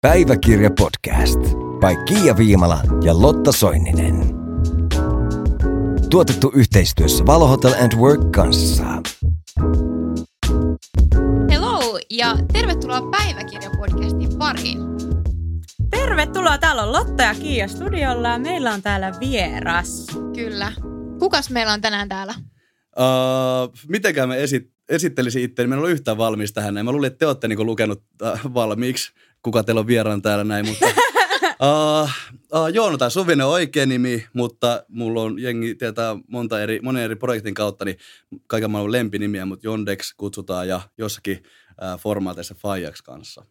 Päiväkirja podcast by Kiia Viimala ja Lotta Soininen. Tuotettu yhteistyössä Valo Hotel and Work kanssa. Hello ja tervetuloa Päiväkirja-podcastin pariin. Tervetuloa, täällä on Lotta ja Kiia studiolla ja meillä on täällä vieras. Kyllä. Kukas meillä on tänään täällä? Uh, mitenkään me esit, esittelisin itse, niin mä en ollut yhtään valmis tähän. Mä luulin, että te olette niinku lukenut uh, valmiiksi, kuka teillä on vieraan täällä näin, mutta uh, uh, Joona tai Suvinen on oikea nimi, mutta mulla on jengi tietää monta eri, monen eri projektin kautta, niin kaiken maailman lempinimiä, mutta Jondex kutsutaan ja jossakin uh, formaateissa Fajax kanssa.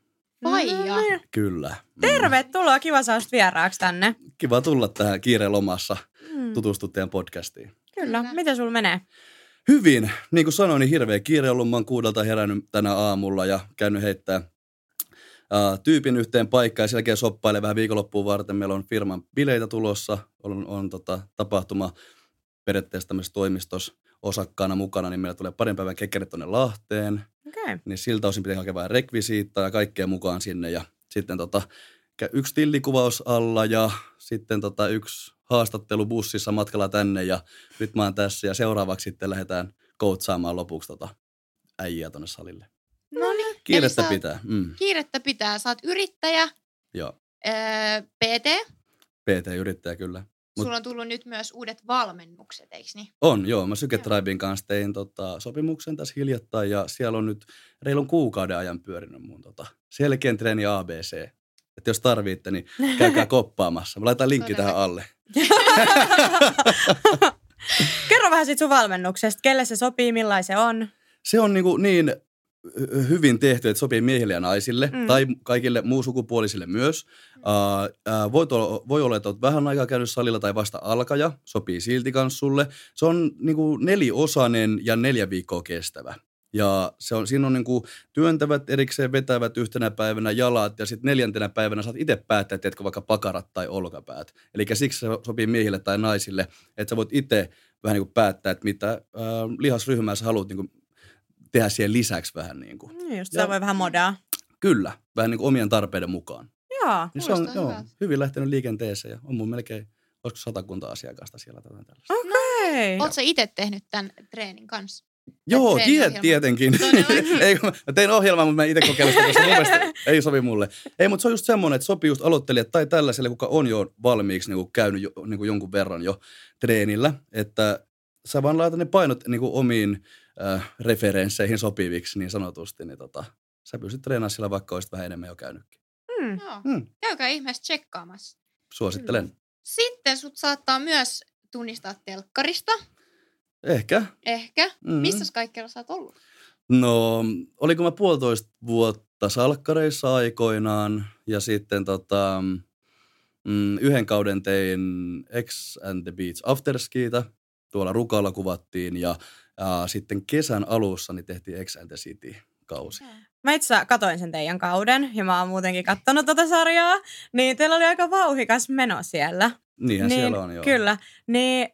Faija. No niin. Kyllä. Mm. Tervetuloa, kiva saada vieraaksi tänne. Kiva tulla tähän kiireen lomassa Mm. tutustua teidän podcastiin. Kyllä, Kyllä. miten sul menee? Hyvin. Niin kuin sanoin, niin hirveä kiire ollut. Mä oon kuudelta herännyt tänä aamulla ja käynyt heittää uh, tyypin yhteen paikkaan ja sen jälkeen soppailee vähän viikonloppuun varten. Meillä on firman bileitä tulossa. On, on tota, tapahtuma periaatteessa tämmöisessä toimistossa osakkaana mukana, niin meillä tulee parin päivän kekkerit tuonne Lahteen. Okay. Niin siltä osin pitää hakea vähän rekvisiittaa ja kaikkea mukaan sinne. Ja sitten tota, yksi tillikuvaus alla ja sitten tota, yksi haastattelu bussissa matkalla tänne ja nyt mä oon tässä ja seuraavaksi sitten lähdetään koutsaamaan lopuksi tota äijää tonne salille. No niin. Kiirettä sä- pitää. Mm, Kiirettä pitää. Sä oot yrittäjä, joo. öö, PT. PT-yrittäjä kyllä. Mut- Sulla on tullut nyt myös uudet valmennukset, eikö niin? On, joo. Mä Syketribin kanssa tein tota, sopimuksen tässä hiljattain ja siellä on nyt reilun kuukauden ajan pyörinyt mun tota, selkeän treeni ABC. Että jos tarvitte, niin käykää koppaamassa. Mä laitan linkki tähän alle. Kerro vähän siitä sun valmennuksesta. Kelle se sopii, millainen se on? Se on niinku niin hy- hyvin tehty, että sopii miehille ja naisille Mm. mm. tai kaikille musukupuolisille myös. Uh, uh, voi, olla, voi olla, että olet vähän aikaa käynyt salilla tai vasta alkaja, sopii silti kans sulle. Se on niinku neliosainen ja neljä viikkoa kestävä. Ja se on, siinä on niinku työntävät erikseen vetävät yhtenä päivänä jalat ja sitten neljäntenä päivänä saat itse päättää, teetkö vaikka pakarat tai olkapäät. Eli siksi se sopii miehille tai naisille, että sä voit itse vähän niin kuin päättää, että mitä äh, lihasryhmää sä haluat niin kuin tehdä siihen lisäksi vähän niin kuin. Niin just, Ja- voi vähän modaa. Kyllä, vähän niin kuin omien tarpeiden mukaan. Joo. Niin se on joo, hyvin lähtenyt liikenteeseen ja on mun melkein, olisiko satakunta asiakasta siellä tällaista. Okei. Oot sä itse tehnyt tämän treenin kanssa? Joo, tie, treeniohjelma. tietenkin. Todellakin. ei, kun mä tein ohjelmaa, mutta mä en itse kokeillut sitä, koska mun mielestä ei sovi mulle. Ei, mutta se on just semmoinen, että sopii just aloittelijat tai tällaiselle, kuka on jo valmiiksi niin kuin käynyt jo, niin kuin jonkun verran jo treenillä, että sä vaan laitat ne painot niin kuin omiin äh, referensseihin sopiviksi niin sanotusti, niin tota, sä pystyt treenaamaan sillä vaikka olisit vähän enemmän jo käynytkin. Mm. Joo. Hmm. Käykää ihmeessä tsekkaamassa. Suosittelen. Sitten sut saattaa myös tunnistaa telkkarista. Ehkä. Ehkä. Mm. Missä kaikkialla sä oot ollut? No, oliko mä puolitoista vuotta salkkareissa aikoinaan ja sitten tota, mm, yhden kauden tein X and the Beach Afterskiita. Tuolla Rukalla kuvattiin ja ää, sitten kesän alussa niin tehtiin X and the City kausi. Mä itse asiassa katoin sen teidän kauden ja mä oon muutenkin kattonut tota sarjaa. Niin teillä oli aika vauhikas meno siellä. Niinhän niin, siellä on joo. Kyllä. Niin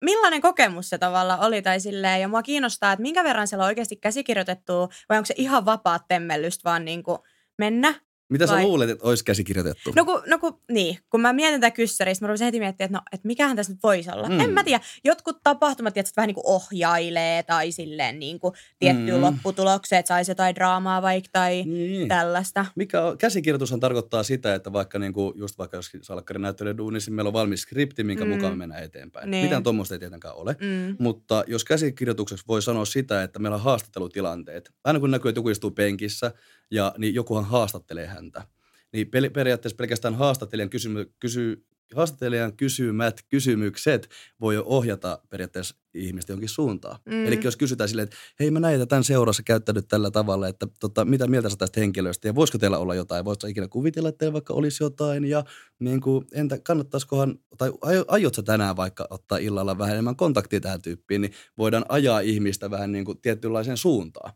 millainen kokemus se tavalla oli tai silleen, ja mua kiinnostaa, että minkä verran siellä on oikeasti käsikirjoitettu, vai onko se ihan vapaat temmellystä vaan niin kuin mennä? Mitä sä vai- luulet, että olisi käsikirjoitettu? No kun, no kun, niin, kun mä mietin tätä kyssäristä, mä rupesin heti miettimään, että no, että mikähän tässä nyt voisi olla. Mm. Mm. En mä tiedä, jotkut tapahtumat tietysti vähän niin kuin ohjailee tai silleen niin kuin tiettyyn Mm. mm. lopputulokseen, että saisi jotain draamaa vaikka tai niin. tällaista. Mikä on, käsikirjoitushan tarkoittaa sitä, että vaikka niinku, just vaikka jos salkkarin näyttelijä duunissa, meillä on valmis skripti, minkä Mm. mukaan me mennään eteenpäin. Niin. Mitään tuommoista ei tietenkään ole. Mm. Mutta jos käsikirjoituksessa voi sanoa sitä, että meillä on haastattelutilanteet, aina kun näkyy, että joku istuu penkissä ja niin jokuhan haastattelee häntä, niin pel- periaatteessa pelkästään haastattelijan, kysymy- kysy- haastattelijan kysymät kysymykset voi jo ohjata periaatteessa ihmistä jonkin suuntaan. Mm. Eli jos kysytään silleen, että hei mä näin, että tämän seurassa käyttänyt tällä tavalla, että tota, mitä mieltä sä tästä henkilöstä ja voisiko teillä olla jotain, voisitko ikinä kuvitella, että teillä vaikka olisi jotain ja niin kuin, entä kannattaisikohan, tai aio- aiot sä tänään vaikka ottaa illalla vähän enemmän kontaktia tähän tyyppiin, niin voidaan ajaa ihmistä vähän niin kuin tietynlaiseen suuntaan.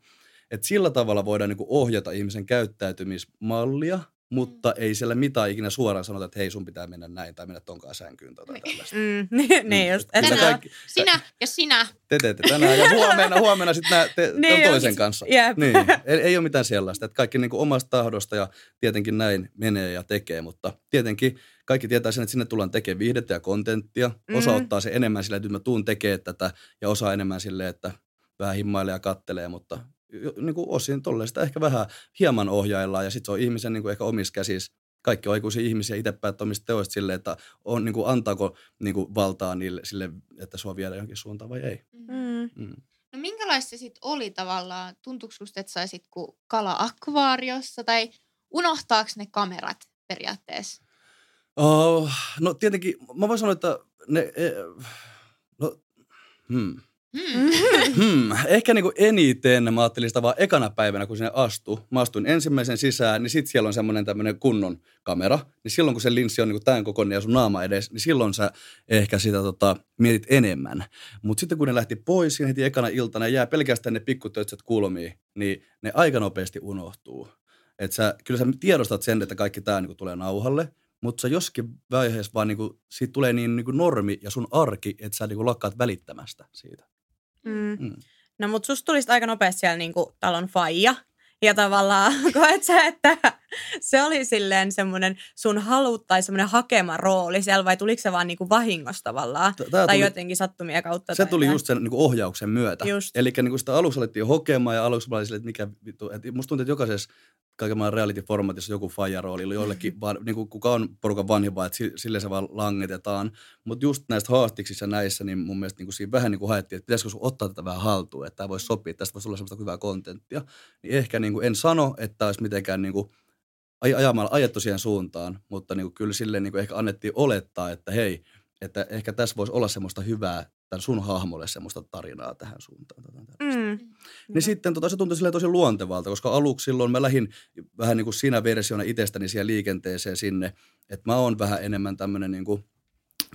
Et sillä tavalla voidaan niin kuin ohjata ihmisen käyttäytymismallia mutta ei siellä mitään ikinä suoraan sanota, että hei sun pitää mennä näin tai mennä tonkaan sänkyyn tai Niin. tällaista. Mm, niin, niin just. Että Tänään- kaikki, Sinä ja sinä. te teette tänään ja huomenna, huomenna sitten te, Niin just. toisen kanssa. Jep. Niin, ei, ei ole mitään sellaista. Että kaikki niin kuin omasta tahdosta ja tietenkin näin menee ja tekee, mutta tietenkin kaikki tietää sen, että sinne tullaan tekemään viihdettä ja kontenttia. Osa Mm. ottaa se enemmän sille, että nyt mä tuun tekemään tätä ja osa enemmän sille, että vähän himmailee ja kattelee, mutta niin kuin osin tolleen sitä ehkä vähän hieman ohjaillaan ja sitten se on ihmisen niin kuin ehkä omissa käsissä. Kaikki on aikuisia ihmisiä itse päättää omista teoista silleen, että on, niin kuin, antaako niin kuin, valtaa niille sille, että sua viedään johonkin suuntaan vai ei. Mm. Mm. No minkälaista se sitten oli tavallaan? Tuntuuko susta, että saisit kuin kala akvaariossa tai unohtaako ne kamerat periaatteessa? Oh, no tietenkin, mä voin sanoa, että ne, e, no, hmm. Hmm. Hmm. Ehkä niinku eniten mä ajattelin sitä vaan ekana päivänä, kun sinne astui. Mä astuin ensimmäisen sisään, niin sit siellä on semmoinen tämmöinen kunnon kamera. Niin silloin, kun se linssi on niinku tämän kokoinen ja sun naama edes, niin silloin sä ehkä sitä tota, mietit enemmän. Mutta sitten kun ne lähti pois siinä heti ekana iltana jää pelkästään ne pikkutöitset kulmiin, niin ne aika nopeasti unohtuu. Et sä, kyllä sä tiedostat sen, että kaikki tämä niinku tulee nauhalle, mutta sä joskin vaiheessa vaan niinku, siitä tulee niin niinku normi ja sun arki, että sä niinku lakkaat välittämästä siitä. Mm. Mm. No mut susta tuli sit aika nopeasti siellä niinku talon faija. Ja tavallaan koet sä, että se oli silleen semmoinen sun halu tai semmoinen hakema rooli siellä vai tuliko se vaan niinku vahingossa tavallaan? Tää tai tuli, jotenkin sattumia kautta? se tuli jotain? just sen niin ohjauksen myötä. Eli niin sitä aluksi alettiin hokemaan ja aluksi mä olin silleen, että mikä vittu. Et musta tuntuu, että jokaisessa kaiken maailman reality-formatissa joku faijarooli, Mm-hmm. joillekin, vaan, niin kuin, kuka on porukan vanhin vaan, että si- sille se vaan langetetaan. Mutta just näistä haastiksissa näissä, niin mun mielestä niin kuin siinä vähän niin kuin haettiin, että pitäisikö sun ottaa tätä vähän haltuun, että tämä voisi sopia, että tästä voisi olla semmoista hyvää kontenttia. Niin ehkä niin kuin en sano, että olisi mitenkään niin kuin aj- ajamalla ajettu siihen suuntaan, mutta niin kuin kyllä silleen niin kuin ehkä annettiin olettaa, että hei, että ehkä tässä voisi olla semmoista hyvää tämän sun hahmolle semmoista tarinaa tähän suuntaan. Mm. Niin sitten tota, se tuntui tosi luontevalta, koska aluksi silloin mä lähdin vähän niin kuin siinä versiona itsestäni siihen liikenteeseen sinne, että mä oon vähän enemmän tämmöinen niin kuin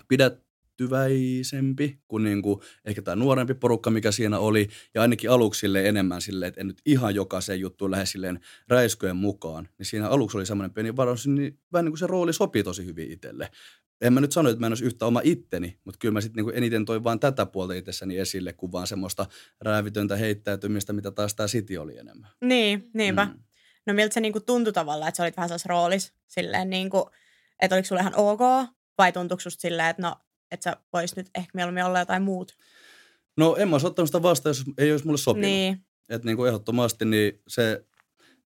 pidättyväisempi kuin, niin kuin ehkä tämä nuorempi porukka, mikä siinä oli. Ja ainakin aluksi silleen enemmän silleen, että en nyt ihan jokaiseen juttuun lähde silleen räisköjen mukaan. Niin siinä aluksi oli semmoinen pieni varaus, niin vähän niin kuin se rooli sopii tosi hyvin itselle. En mä nyt sano, että mä en olisi yhtä oma itteni, mutta kyllä mä sitten niin eniten toin vaan tätä puolta itsessäni esille, kuin vaan semmoista räävitöntä heittäytymistä, mitä taas tämä City oli enemmän. Niin, niinpä. Mm. No miltä se niinku tuntui tavallaan, että sä olit vähän sellaisessa roolissa silleen niinku, että oliko sulle ihan ok vai tuntuiko susta silleen, että no, että sä vois nyt ehkä mieluummin olla jotain muut? No en mä olisi ottanut sitä vastaan, jos ei olisi mulle sopinut. Niin, Että niin kuin ehdottomasti niin se,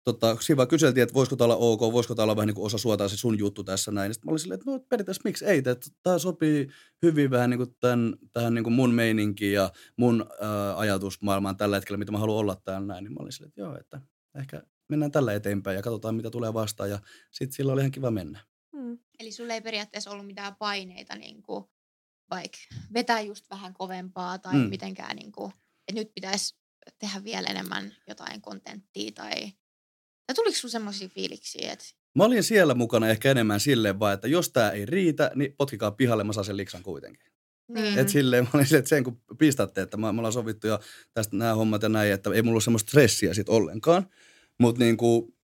tota, siinä vaan kyseltiin, että voisiko tämä olla ok, voisiko tämä olla vähän niin kuin osa suotaa se sun juttu tässä näin. Sitten mä olin silleen, että no periaatteessa miksi ei, että tämä sopii hyvin vähän niin kuin tämän, tähän niin kuin mun meininkiin ja mun ää, ajatusmaailmaan tällä hetkellä, mitä mä haluan olla täällä näin. Niin mä olin silleen, että joo, että ehkä mennään tällä eteenpäin ja katsotaan, mitä tulee vastaan. Ja sitten sillä oli ihan kiva mennä. mm. Eli sulla ei periaatteessa ollut mitään paineita niin kuin, vaikka vetää just vähän kovempaa tai Mm. mm. mitenkään, niin kuin, että nyt pitäisi tehdä vielä enemmän jotain kontenttia tai, tai tuliko sulla semmoisia fiiliksiä, että Mä olin siellä mukana ehkä enemmän silleen vaan, että jos tämä ei riitä, niin potkikaa pihalle, mä saan sen liksan kuitenkin. niin. Et silleen mä olin silleen, että sen kun pistätte, että mä, me ollaan sovittu jo tästä nämä hommat ja näin, että ei mulla ole semmoista stressiä sit ollenkaan. Mutta niin kuin,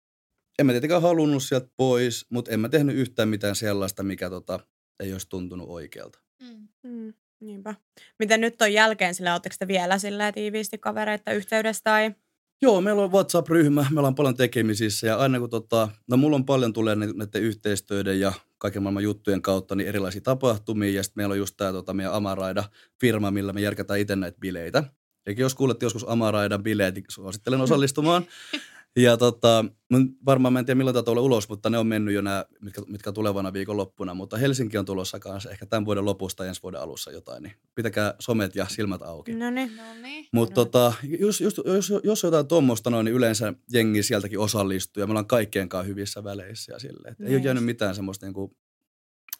en mä tietenkään halunnut sieltä pois, mutta en mä tehnyt yhtään mitään sellaista, mikä tota, ei olisi tuntunut oikealta. mm. Mm. Niinpä. Miten nyt on jälkeen sillä, ootteko te vielä sillä tiiviisti kavereita yhteydessä tai? Joo, meillä on WhatsApp-ryhmä, me ollaan paljon tekemisissä ja aina kun tota, no mulla on paljon tulee nä- näiden yhteistyöiden ja kaiken maailman juttujen kautta niin erilaisia tapahtumia ja sitten meillä on just tämä tota, meidän Amaraida-firma, millä me järkätään itse näitä bileitä. Eli jos kuulette joskus Amaraidan bileet, niin suosittelen osallistumaan. Ja tota, mun varmaan mä en tiedä milloin tämä tulee ulos, mutta ne on mennyt jo nämä, mitkä, mitkä tulevana viikonloppuna. Mutta Helsinki on tulossa kanssa ehkä tämän vuoden lopusta ensi vuoden alussa jotain, niin pitäkää somet ja silmät auki. No niin. no niin. Mutta tota, jos, just, jos, jos on jotain tuommoista noin, niin yleensä jengi sieltäkin osallistuu ja me ollaan kaikkien kanssa hyvissä väleissä ja silleen. Et ei ole Niin jäänyt mitään semmoista niinku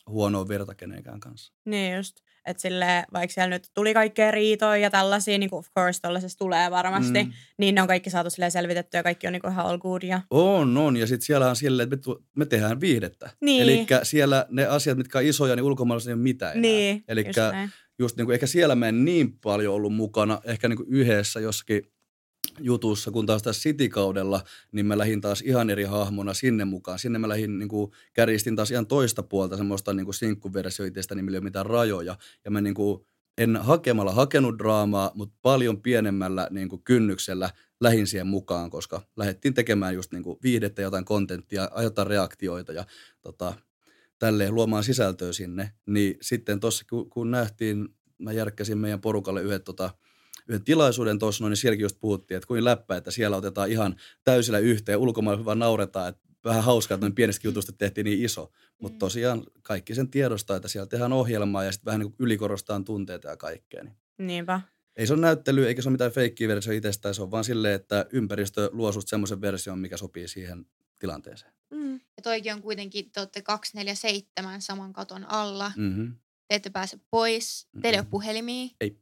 huonoa verta kenenkään kanssa. Niin just. Että sille vaikka siellä nyt tuli kaikkea riitoja ja tällaisia, niin kuin of course tulee varmasti, mm. Niin ne on kaikki saatu silleen selvitettyä ja kaikki on niin kuin ihan all good. Ja... On, on. Ja sitten siellä on silleen, että me, tu- me tehdään viihdettä. Niin. Eli siellä ne asiat, mitkä on isoja, niin ulkomailla ei ole mitään enää. Niin, Eli just just niin kuin, ehkä siellä mä en niin paljon ollut mukana, ehkä niin kuin yhdessä jossakin jutussa, kun taas tässä City-kaudella, niin mä lähdin taas ihan eri hahmona sinne mukaan. Sinne mä lähdin, niin kuin, kärjistin taas ihan toista puolta semmoista niin sinkkuversio itsestäni, millä ei ole mitään rajoja. Ja mä niin kuin, en hakemalla hakenut draamaa, mutta paljon pienemmällä niin kuin kynnyksellä lähin siihen mukaan, koska lähdettiin tekemään just niin kuin viihdettä, jotain kontenttia, jotain reaktioita ja tota, tälleen luomaan sisältöä sinne. Niin sitten tuossa, kun, kun nähtiin, mä järkkäsin meidän porukalle yhden tota, yhden tilaisuuden tuossa, niin sielläkin just puhuttiin, että kuin läppä, että siellä otetaan ihan täysillä yhteen, ulkomailla vaan nauretaan, että vähän hauskaa, että noin pienestä jutusta tehtiin niin iso. Mutta mm. tosiaan kaikki sen tiedostaa, että siellä tehdään ohjelmaa ja sitten vähän niin ylikorostaan tunteita ja kaikkea. Niin. Niinpä. Ei se ole näyttely, eikä se ole mitään feikkiä versio itsestään, se on vaan silleen, että ympäristö luo susta semmoisen version, mikä sopii siihen tilanteeseen. Mm. Ja toikin on kuitenkin, te olette 247 saman katon alla. Mm-hmm. Te ette pääse pois. Teillä ei ole puhelimia. Ei.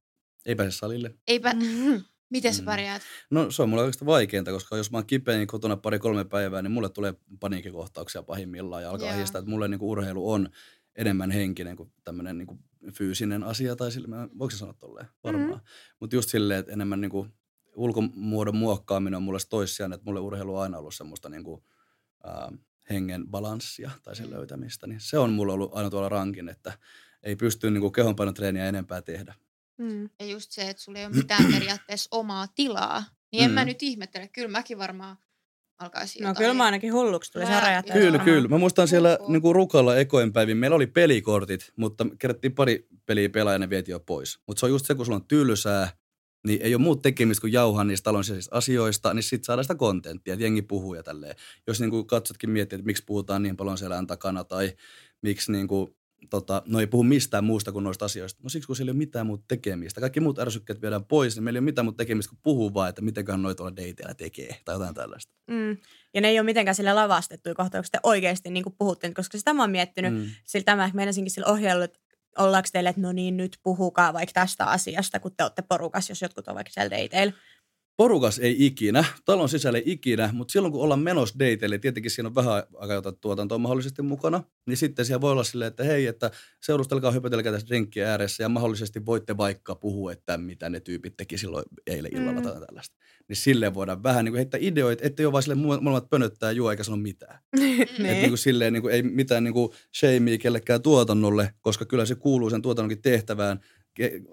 Ei pääse salille. Eipä. Mm-hmm. Miten sä mm. pärjäät? No se on mulle oikeastaan vaikeinta, koska jos mä oon kipeä niin kotona pari-kolme päivää, niin mulle tulee paniikkikohtauksia pahimmillaan ja alkaa ahdistaa, että mulle niin kuin urheilu on enemmän henkinen kuin tämmöinen niin kuin fyysinen asia, tai sille, mä, voiko sanoa tolleen? Varmaan. Mm-hmm. Mutta just silleen, että enemmän niin kuin ulkomuodon muokkaaminen on mulle toissijan, että mulle urheilu on aina ollut semmoista niin kuin, ää, hengen balanssia tai sen mm. löytämistä, niin se on mulle ollut aina tuolla rankin, että ei pysty niin kehonpainotreeniä enempää tehdä. Mm. Ja just se, että sulla ei ole mitään periaatteessa omaa tilaa, niin en mm. mä nyt ihmettele. Kyllä mäkin varmaan alkaisin No kyllä mä ainakin hulluksi tuli se rajat. Kyllä, kyllä. Mä muistan siellä niin kuin Rukalla ekoin päivin. Meillä oli pelikortit, mutta kerättiin pari peliä pelaa ja ne vietiin jo pois. Mutta se on just se, kun sulla on tylsää, niin ei ole muut tekemistä kuin jauhaa niistä talon asioista, niin sitten saadaan sitä kontenttia, että jengi puhuu ja tälleen. Jos niin kuin katsotkin miettii, että miksi puhutaan niin paljon selän takana tai miksi niin kuin tota, no ei puhu mistään muusta kuin noista asioista. No siksi, kun siellä ei ole mitään muuta tekemistä. Kaikki muut ärsykkeet viedään pois, niin meillä ei ole mitään muuta tekemistä kuin puhuu vaan, että mitenköhän noita tuolla dateilla tekee tai jotain tällaista. Mm. Ja ne ei ole mitenkään sille lavastettuja kohtauksia, oikeasti niin kuin puhuttiin, koska sitä mä oon miettinyt, mm. sillä tämä meinasinkin sillä ohjeella, että ollaanko teille, että no niin, nyt puhukaa vaikka tästä asiasta, kun te olette porukas, jos jotkut on vaikka siellä dateilla. Porukas ei ikinä, talon sisällä ei ikinä, mutta silloin kun ollaan menossa dateille, tietenkin siinä on vähän aikaa tuotantoa mahdollisesti mukana, niin sitten siellä voi olla silleen, että hei, että seurustelkaa, hypätelkää tässä drinkkiä ääressä ja mahdollisesti voitte vaikka puhua, että mitä ne tyypit teki silloin eilen illalla mm. tai tällaista. Niin silleen voidaan vähän niin kuin heittää ideoita, ettei ole vaan silleen molemmat pönöttää juo eikä sano mitään. että niin kuin silleen niin kuin, ei mitään niin kuin shamea kellekään tuotannolle, koska kyllä se kuuluu sen tuotannonkin tehtävään,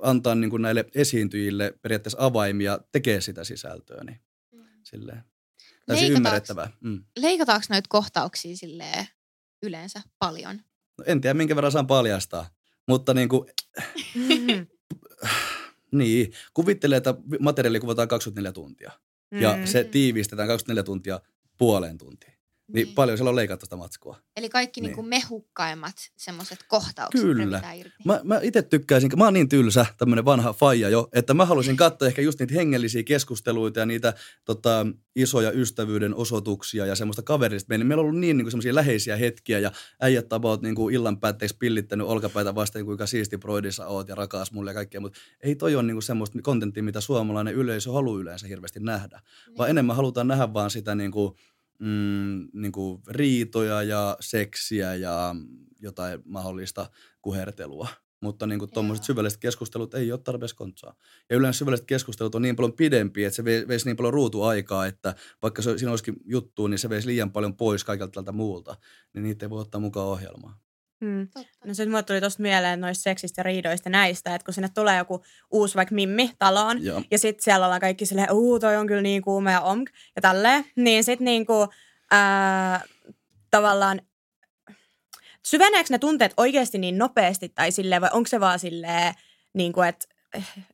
antaa niin kuin näille esiintyjille periaatteessa avaimia tekee sitä sisältöä. Niin mm. silleen. Täysin ymmärrettävää. Mm. Leikataanko noita kohtauksia silleen yleensä paljon? No, en tiedä, minkä verran saan paljastaa. Mutta niin kuin, niin, kuvittelee, että materiaali kuvataan 24 tuntia. Ja mm. se tiivistetään 24 tuntia puoleen tuntiin. Niin, niin paljon siellä on leikattu sitä matskua. Eli kaikki niin. Niin mehukkaimmat semmoiset kohtaukset Kyllä. Irti. Mä, mä itse tykkäisin, mä oon niin tylsä, tämmöinen vanha faija jo, että mä haluaisin katsoa ehkä just niitä hengellisiä keskusteluita ja niitä tota, isoja ystävyyden osoituksia ja semmoista kaverista. Meillä, on ollut niin, niin semmoisia läheisiä hetkiä ja äijät about niin kuin illan päätteeksi pillittänyt olkapäitä vastaan, kuinka siisti broidissa oot ja rakas mulle ja kaikkea, mutta ei toi ole niin kuin semmoista kontenttia, mitä suomalainen yleisö haluaa yleensä hirveästi nähdä, niin. vaan enemmän halutaan nähdä vaan sitä niin kuin, mm, niin kuin riitoja ja seksiä ja jotain mahdollista kuhertelua. Mutta niin tuommoiset syvälliset keskustelut ei ole tarpeeksi kontsaa. Ja yleensä syvälliset keskustelut on niin paljon pidempiä, että se veisi niin paljon ruutuaikaa, että vaikka se, siinä olisikin juttu, niin se veisi liian paljon pois kaikilta tältä muulta. Niin niitä ei voi ottaa mukaan ohjelmaan. Hmm. No sitten mulle tuli tosta mieleen noista seksistä ja riidoista näistä, että kun sinne tulee joku uusi vaikka mimmi taloon, Joo. ja sitten siellä ollaan kaikki silleen, uu, toi on kyllä niin kuuma ja omk, ja tälleen, niin sitten niinku, ää, tavallaan syveneekö ne tunteet oikeasti niin nopeasti tai silleen, vai onko se vaan silleen, niin kuin, että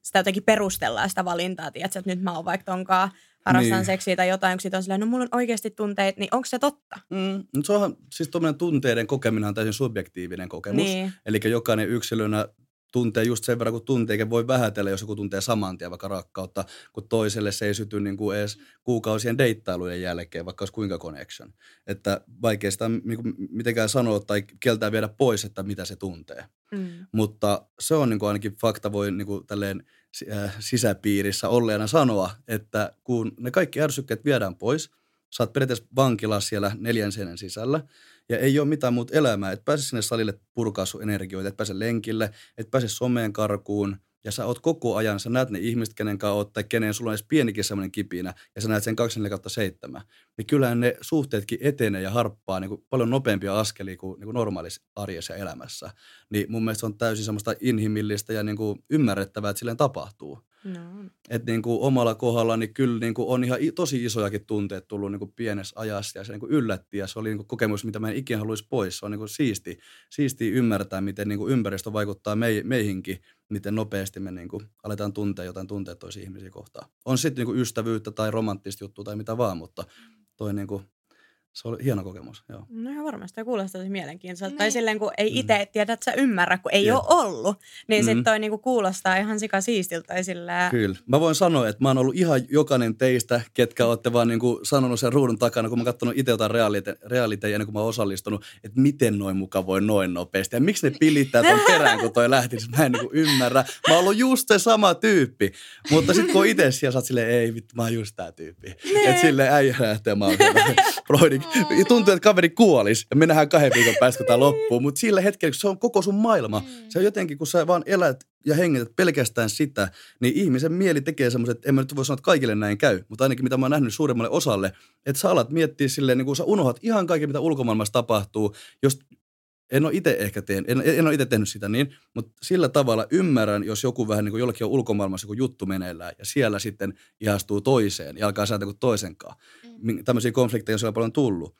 sitä jotenkin perustellaan sitä valintaa, tiedätkö, että nyt mä oon vaikka tonkaan harrastan niin. seksiä tai jotain, kun on silleen, no mulla on oikeasti tunteet, niin onko se totta? Mm, se on siis tuommoinen tunteiden kokeminen on täysin subjektiivinen kokemus. Niin. Eli jokainen yksilönä tuntee just sen verran, kun tuntee, eikä voi vähätellä, jos joku tuntee saman tien vaikka rakkautta, kun toiselle se ei syty niin kuin edes kuukausien deittailujen jälkeen, vaikka olisi kuinka connection. Että vaikea sitä niin kuin mitenkään sanoa tai kieltää viedä pois, että mitä se tuntee. Mm. Mutta se on niin kuin ainakin fakta voi niin kuin tälleen sisäpiirissä olleena sanoa, että kun ne kaikki ärsykkeet viedään pois, oot periaatteessa vankilassa siellä neljän seinän sisällä, ja ei ole mitään muuta elämää, et pääse sinne salille purkaa sun energioita, et pääse lenkille, et pääse someen karkuun, ja sä oot koko ajan, sä näet ne ihmiset, kenen kanssa oot, tai kenen sulla on edes pienikin semmoinen kipinä, ja sä näet sen 24 7, niin kyllähän ne suhteetkin etenee ja harppaa niin kuin paljon nopeampia askelia kuin, niin kuin normaalissa arjessa ja elämässä. Niin mun mielestä se on täysin semmoista inhimillistä ja niin kuin ymmärrettävää, että silleen tapahtuu. No. Että niin kuin omalla kohdalla niin kyllä niin kuin on ihan tosi isojakin tunteet tullut niin kuin pienessä ajassa ja se niin kuin yllätti ja se oli niin kuin kokemus, mitä mä en ikinä haluaisi pois. Se on niin kuin siisti, siisti ymmärtää, miten niin kuin ympäristö vaikuttaa mei, meihinkin, miten nopeasti me niin kuin aletaan tuntea jotain tunteita toisia ihmisiä kohtaan. On sitten niin kuin ystävyyttä tai romanttista juttua tai mitä vaan, mutta toi niin kuin, se oli hieno kokemus, joo. No ihan varmasti, ja kuulostaa tosi mielenkiintoiselta. Niin. Tai silleen, kun ei Mm. itse tiedä, että sä ymmärrä, kun ei Jep. ole ollut. Niin Mm. sit toi niinku kuulostaa ihan sika siistiltä. Silleen, Kyllä. Mä voin sanoa, että mä oon ollut ihan jokainen teistä, ketkä olette vaan niin kuin sanonut sen ruudun takana, kun mä oon katsonut itse jotain realite- realiteja ennen kuin mä oon osallistunut, että miten noin muka voi noin nopeasti. Ja miksi ne pilittää ton perään, kun toi lähti, niin mä en niin kuin ymmärrä. Mä oon ollut just se sama tyyppi. Mutta sitten kun itse siellä sä oot silleen, ei vittu, mä oon just tää tyyppi. Että silleen äijä lähtee, mä oon Broidin. Tuntuu, että kaveri kuolis ja me nähdään kahden viikon päästä, kun tää loppuu. Mutta sillä hetkellä, kun se on koko sun maailma, se on jotenkin, kun sä vaan elät ja hengität pelkästään sitä, niin ihmisen mieli tekee semmoiset, en mä nyt voi sanoa, että kaikille näin käy, mutta ainakin mitä mä oon nähnyt suuremmalle osalle, että sä alat miettiä silleen, niin kun sä unohdat ihan kaiken, mitä ulkomaailmassa tapahtuu, jos en ole itse ehkä tehnyt, en, en ole itse tehnyt sitä niin, mutta sillä tavalla ymmärrän, jos joku vähän niin kuin jollakin on ulkomaailmassa joku juttu meneillään ja siellä sitten ihastuu toiseen ja alkaa säätää kuin toisenkaan. Mm. Tämmöisiä konflikteja on siellä paljon tullut.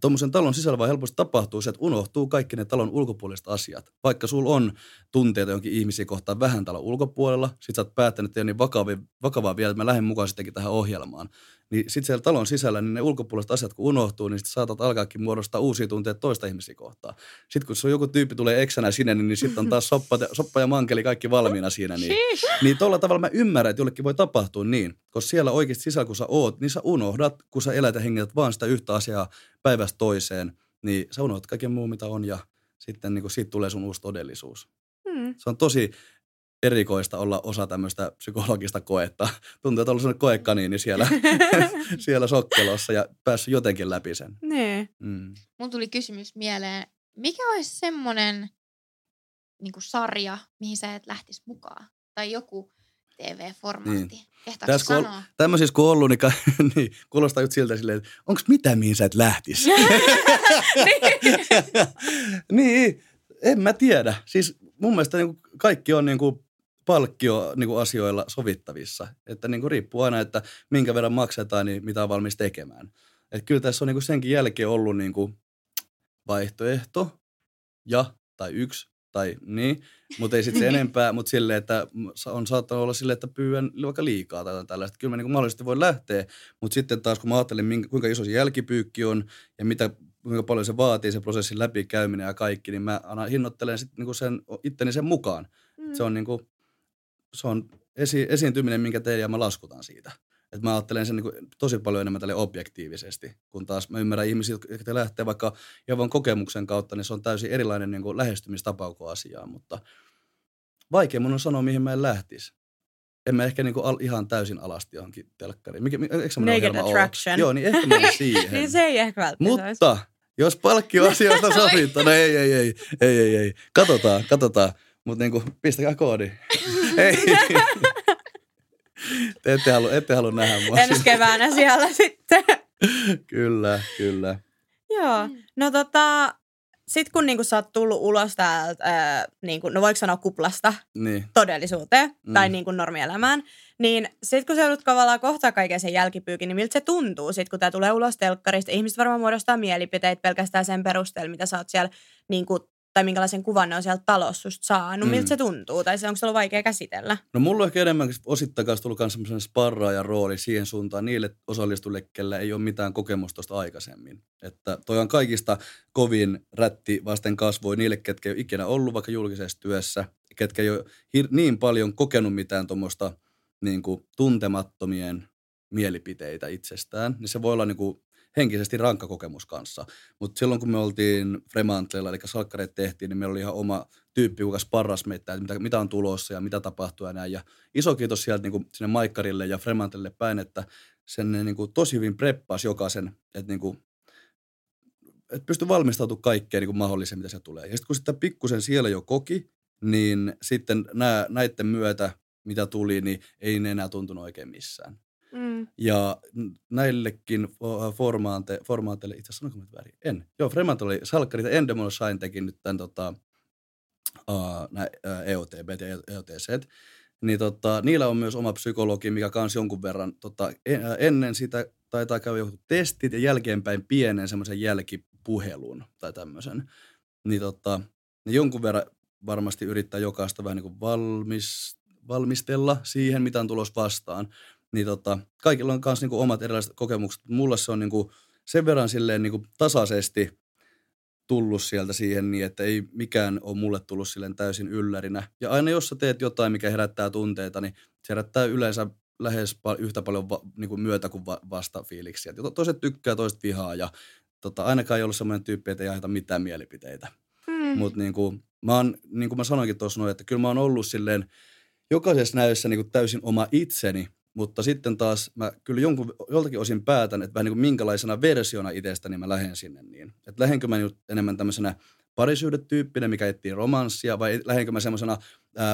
Tuommoisen talon sisällä vaan helposti tapahtuu se, että unohtuu kaikki ne talon ulkopuoliset asiat. Vaikka sulla on tunteita jonkin ihmisiä kohtaan vähän talon ulkopuolella, sit sä oot päättänyt, että ei ole niin vakavaa, vakavaa vielä, että mä lähden mukaan sittenkin tähän ohjelmaan. Niin sit siellä talon sisällä, niin ne ulkopuoliset asiat kun unohtuu, niin sit saatat alkaakin muodostaa uusia tunteita toista ihmisiä kohtaan. Sitten kun se on joku tyyppi tulee eksänä sinne, niin, niin sitten on taas soppa, soppa ja mankeli kaikki valmiina siinä. Niin, niin tuolla tavalla mä ymmärrän, että jollekin voi tapahtua niin. Koska siellä oikeasti sisällä, kun sä oot, niin sä unohdat, kun sä elät ja hengität vaan sitä yhtä asiaa päivästä toiseen, niin sä unohdat kaiken muu, mitä on ja sitten niin siitä tulee sun uusi todellisuus. hmm. Se on tosi erikoista olla osa tämmöistä psykologista koetta. Tuntuu, että on ollut koekaniini siellä, siellä sokkelossa ja päässyt jotenkin läpi sen. Niin. Mm. Mun tuli kysymys mieleen, mikä olisi semmoinen niin sarja, mihin sä et lähtisi mukaan? Tai joku TV-formaatti. Niin. Tässä kun sanoa? Tämmöisissä kun on ollut, niin, ka- niin kuulostaa just siltä silleen, että onko mitä, mihin sä et lähtisi? niin, en mä tiedä. Siis mun mielestä niin kaikki on niin kuin palkkio niin kuin asioilla sovittavissa. Että niin kuin riippuu aina, että minkä verran maksetaan, niin mitä on valmis tekemään. Et kyllä tässä on niin kuin senkin jälkeen ollut niin kuin vaihtoehto ja tai yksi tai niin, mutta ei sitten se enempää, mutta silleen, että on saattanut olla silleen, että pyydän vaikka liikaa tai tällaista. Kyllä mä niin mahdollisesti voi lähteä, mutta sitten taas kun mä ajattelen, kuinka iso se jälkipyykki on ja mitä, kuinka paljon se vaatii se prosessin läpikäyminen ja kaikki, niin mä aina hinnoittelen sitten niin sen, itteni sen mukaan. Mm. Se on, niin kuin, se on esi, esiintyminen, minkä teen ja mä laskutan siitä. Et mä ajattelen sen niin kuin tosi paljon enemmän tälle objektiivisesti, kun taas mä ymmärrän ihmisiä, jotka lähtee vaikka vaan kokemuksen kautta, niin se on täysin erilainen niin kuin lähestymistapa koko asiaan, mutta vaikea mun on sanoa, mihin mä en lähtisi. En mä ehkä niin kuin al, ihan täysin alasti johonkin telkkariin. Mikä, mikä, eikö Naked ohjelma ole? Attraction. Joo, niin ehkä mä siihen. niin se ei ehkä välttämättä olisi. Mutta jos palkkioasioista sovittu, no ei, ei, ei, ei, ei, ei. Katsotaan, katsotaan. Mutta niinku, pistäkää koodi. ei. Te ette halua, ette halua nähdä mua. Ensi keväänä siellä sitten. kyllä, kyllä. Joo. No tota, sit kun niinku sä oot tullut ulos täältä, ää, niinku, no voiko sanoa kuplasta Niin. todellisuuteen Mm. tai niinku normielämään, niin sit kun sä joudut tavallaan kohtaa kaiken sen jälkipyykin, niin miltä se tuntuu sit kun tää tulee ulos telkkarista? Ihmiset varmaan muodostaa mielipiteitä pelkästään sen perusteella, mitä sä oot siellä niinku, tai minkälaisen kuvan ne on sieltä talossa susta saanut. Mm. Miltä se tuntuu? Tai se onko se ollut vaikea käsitellä? No mulla on ehkä enemmän osittain kanssa tullut myös semmoisen sparraajan rooli siihen suuntaan niille osallistujille, kellä ei ole mitään kokemusta tuosta aikaisemmin. Että toi on kaikista kovin rätti vasten kasvoi niille, ketkä ei ole ikinä ollut vaikka julkisessa työssä, ketkä ei ole hir- niin paljon kokenut mitään tuommoista niin kuin tuntemattomien mielipiteitä itsestään, niin se voi olla niin kuin henkisesti rankka kokemus kanssa. Mutta silloin kun me oltiin Fremantlella, eli salkkareet tehtiin, niin meillä oli ihan oma tyyppi, joka sparras meitä, että mitä, mitä on tulossa ja mitä tapahtuu ja näin. Ja iso kiitos sieltä niin kuin sinne Maikkarille ja Fremantlelle päin, että sen niin kuin tosi hyvin preppasi jokaisen, että niin kuin, että pystyi valmistautumaan kaikkeen niin mahdolliseen, mitä se tulee. Ja sitten kun sitä pikkusen siellä jo koki, niin sitten nää, näiden myötä, mitä tuli, niin ei ne enää tuntunut oikein missään. Mm. Ja näillekin fo- formaate, formaateille, itse asiassa sanonko mä väärin? En. Joo, Fremantle oli salkkari, ja Endemol Shine teki nyt tämän tota, uh, nää, EOTB ja EOTC. Niin tota, niillä on myös oma psykologi, mikä kans jonkun verran tota, ää, ennen sitä taitaa käydä joku testit ja jälkeenpäin pienen semmoisen jälkipuhelun tai tämmöisen. Niin tota, ne jonkun verran varmasti yrittää jokaista vähän niin kuin valmis, valmistella siihen, mitä on tulos vastaan. Niin tota, kaikilla on myös niin kuin omat erilaiset kokemukset. Mulle se on niin kuin sen verran silleen niin kuin tasaisesti tullut sieltä siihen niin, että ei mikään ole mulle tullut silleen täysin yllärinä. Ja aina jos sä teet jotain, mikä herättää tunteita, niin se herättää yleensä lähes yhtä paljon va- niin kuin myötä kuin va- vastafiiliksiä. Et Toiset tykkää, toiset vihaa ja tota, ainakaan ei ollut semmoinen tyyppi, että ei aiheuta mitään mielipiteitä. Mm. Mutta niin kuin, mä oon, niin kuin mä sanoinkin tuossa noin, että kyllä mä oon ollut silleen jokaisessa näyssä niin kuin täysin oma itseni, mutta sitten taas mä kyllä jonkun, joltakin osin päätän, että vähän niin kuin minkälaisena versiona itsestäni mä lähden sinne niin. Että lähdenkö mä nyt enemmän tämmöisenä parisuudetyyppinen, mikä etsii romanssia, vai lähdenkö mä semmoisena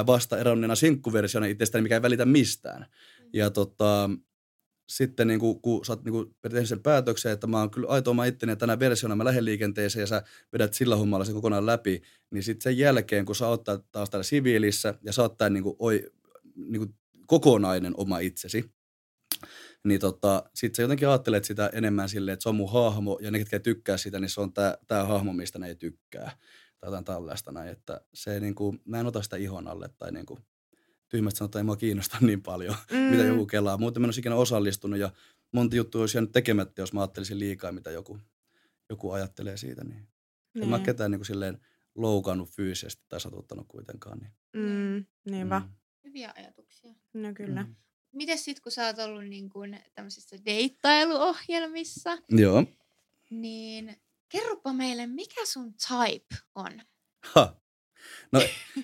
vasta eronneena sinkkuversiona itsestäni, mikä ei välitä mistään. Ja tota, sitten niin kuin, kun sä oot niin tehnyt sen päätöksen, että mä oon kyllä aito oma itteni tänä versiona mä lähden liikenteeseen ja sä vedät sillä hommalla sen kokonaan läpi, niin sitten sen jälkeen, kun sä oot taas täällä siviilissä ja sä oot tää niin kuin, oi, niin kuin kokonainen oma itsesi, niin tota, sit sä jotenkin ajattelet sitä enemmän silleen, että se on mun hahmo ja ne, ketkä tykkää sitä, niin se on tää, tää hahmo, mistä ne ei tykkää. Tai jotain tällaista näin, että se niin kuin, mä en ota sitä ihon alle tai niin kuin, tyhmästi sanotaan, ei mua kiinnosta niin paljon, mm. mitä joku kelaa. Muuten mä en olisi ikinä osallistunut ja monta juttua olisi jäänyt tekemättä, jos mä ajattelisin liikaa, mitä joku, joku ajattelee siitä. Niin. En mä Niin. ketään niin kuin silleen loukannut fyysisesti tai satuttanut kuitenkaan. Niin. Mm, niinpä. Mm. Hyviä ajatuksia. No kyllä. Mm. Mites sit, kun sä oot ollut niin kuin tämmöisissä deittailuohjelmissa, Joo. niin kerropa meille, mikä sun type on? Ha. No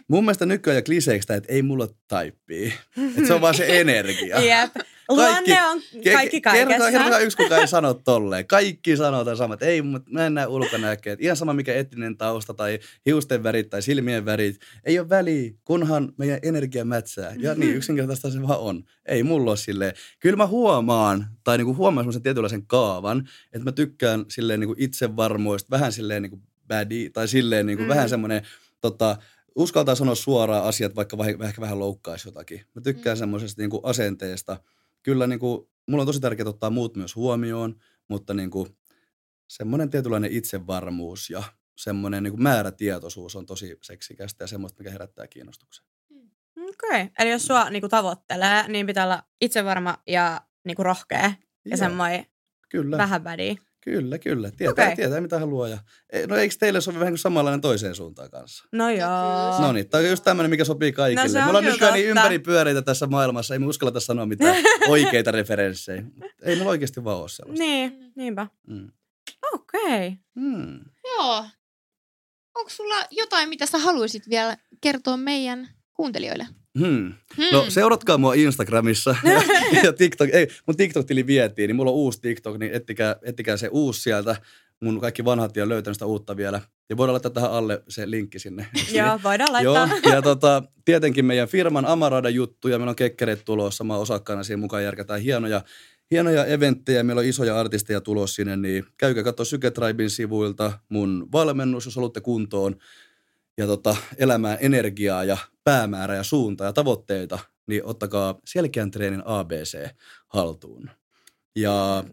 mun mielestä nykyään jo kliseiksi että ei mulla taippia. Että se on vaan se energia. Jep. Luonne on kaikki ke- Kertokaa, kaikessa. kertokaa yksi, kuka ei sano tolleen. Kaikki sanoo tämän saman, että ei, mutta mä en näe ulkonäköä. Ihan sama mikä etninen tausta tai hiusten värit tai silmien värit. Ei ole väliä, kunhan meidän energia mätsää. Ja niin yksinkertaista se vaan on. Ei mulla ole silleen. Kyllä mä huomaan, tai niinku huomaan semmoisen tietynlaisen kaavan, että mä tykkään silleen niinku itsevarmoista, vähän silleen niinku badi, tai silleen niinku mm. vähän semmoinen tota, uskaltaa sanoa suoraan asiat, vaikka vai- ehkä vähän loukkaisi jotakin. Mä tykkään Mm. mm. semmoisesta niinku asenteesta. Kyllä niinku, mulla on tosi tärkeää ottaa muut myös huomioon, mutta niinku, semmoinen tietynlainen itsevarmuus ja semmoinen niinku määrätietoisuus on tosi seksikästä ja semmoista, mikä herättää kiinnostuksen. Okei. Okay. Eli jos sua niinku tavoittelee, niin pitää olla itsevarma ja niinku rohkea ja Joo, semmoinen Kyllä, vähän bädi. Kyllä, kyllä. Tietää, okay. tietää mitä haluaa. Ja, e, no eikö teille sovi vähän kuin samanlainen toiseen suuntaan kanssa? No joo. No niin, tämä on just tämmöinen, mikä sopii kaikille. No se on Mulla on kyllä nykyään niin ympäri pyöreitä tässä maailmassa, ei me uskalleta sanoa mitään oikeita referenssejä. Ei meillä oikeasti vaan ole sellaista. Niin, niinpä. Mm. Okei. Okay. Mm. Joo. Onko sulla jotain, mitä sä haluaisit vielä kertoa meidän kuuntelijoille? Hmm. Hmm. No seuratkaa mua Instagramissa ja TikTok. Ei, mun TikTok-tili vietiin, niin mulla on uusi TikTok, niin ettikää, ettikää se uusi sieltä. Mun kaikki vanhat ei ole löytänyt sitä uutta vielä. Ja voidaan laittaa tähän alle se linkki sinne. Joo, voidaan laittaa. Joo, ja tota, tietenkin meidän firman Amarada juttuja, meillä on kekkereet tulossa, mä osakkaana siihen mukaan järkätään hienoja, hienoja eventtejä, meillä on isoja artisteja tulossa sinne, niin käykää katsoa Syketribin sivuilta mun valmennus, jos haluatte kuntoon ja tota, elämään energiaa ja päämäärää ja suuntaa ja tavoitteita, niin ottakaa selkeän treenin ABC haltuun. Ja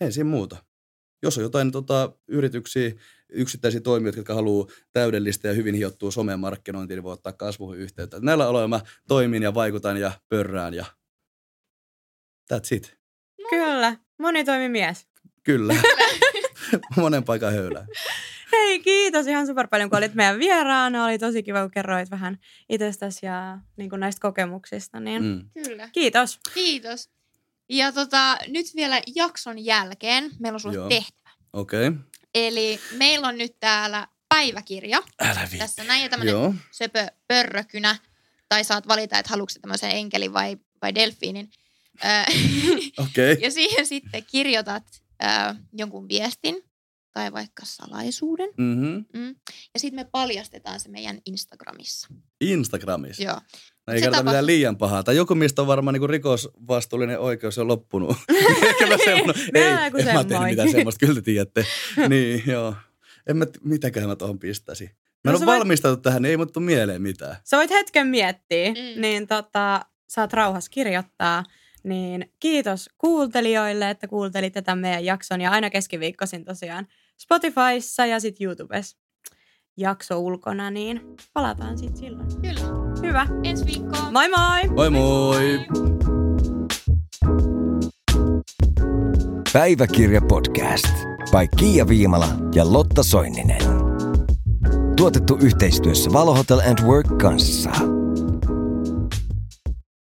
ei siinä muuta. Jos on jotain tota, yrityksiä, yksittäisiä toimijoita, jotka haluaa täydellistä ja hyvin hiottua somemarkkinointia, niin voi ottaa kasvuun yhteyttä. Näillä aloilla mä toimin ja vaikutan ja pörrään ja that's it. Kyllä. Monitoimimies. Kyllä. Monen paikan höylää. Hei, kiitos ihan super paljon, kun olit meidän vieraana. Oli tosi kiva, kun kerroit vähän itsestäsi ja niin kuin näistä kokemuksista. Niin mm. Kyllä. Kiitos. Kiitos. Ja tota, nyt vielä jakson jälkeen meillä on sulle Joo. tehtävä. Okei. Okay. Eli meillä on nyt täällä päiväkirja. Älä viitti. Tässä näin ja tämmöinen Joo. söpö pörrökynä. Tai saat valita, että haluatko tämmöisen enkelin vai, vai delfiinin. Ö, Okei. Okay. ja siihen sitten kirjoitat ö, jonkun viestin. Tai vaikka salaisuuden. Mm-hmm. Mm. Ja sitten me paljastetaan se meidän Instagramissa. Instagramissa. Joo. No ei Se kerta tapa- mitään liian pahaa. Tai joku, mistä on varmaan niin rikosvastuullinen oikeus on loppunut. Ehkä mä semmoinen. Ei, en mä tehnyt mitään semmoista, kyllä te tiedätte. niin, joo. En mä, t- mitäköhän mä tuohon pistäisin. Mä en No ole voit- valmistautunut tähän, niin ei mut tuu mieleen mitään. Sä voit hetken miettiä, Mm. mm. niin tota, saat rauhassa kirjoittaa. Niin kiitos kuuntelijoille, että kuuntelitte tämän meidän jakson. Ja aina keskiviikkoisin tosiaan Spotifyssa ja sitten YouTubessa jakso ulkona, niin palataan sitten silloin. Kyllä. Hyvä. Ensi viikkoon. Moi moi! Moi moi! Päiväkirja podcast by Kiia Viimala ja Lotta Soininen. Tuotettu yhteistyössä Valo Hotel and Work kanssa.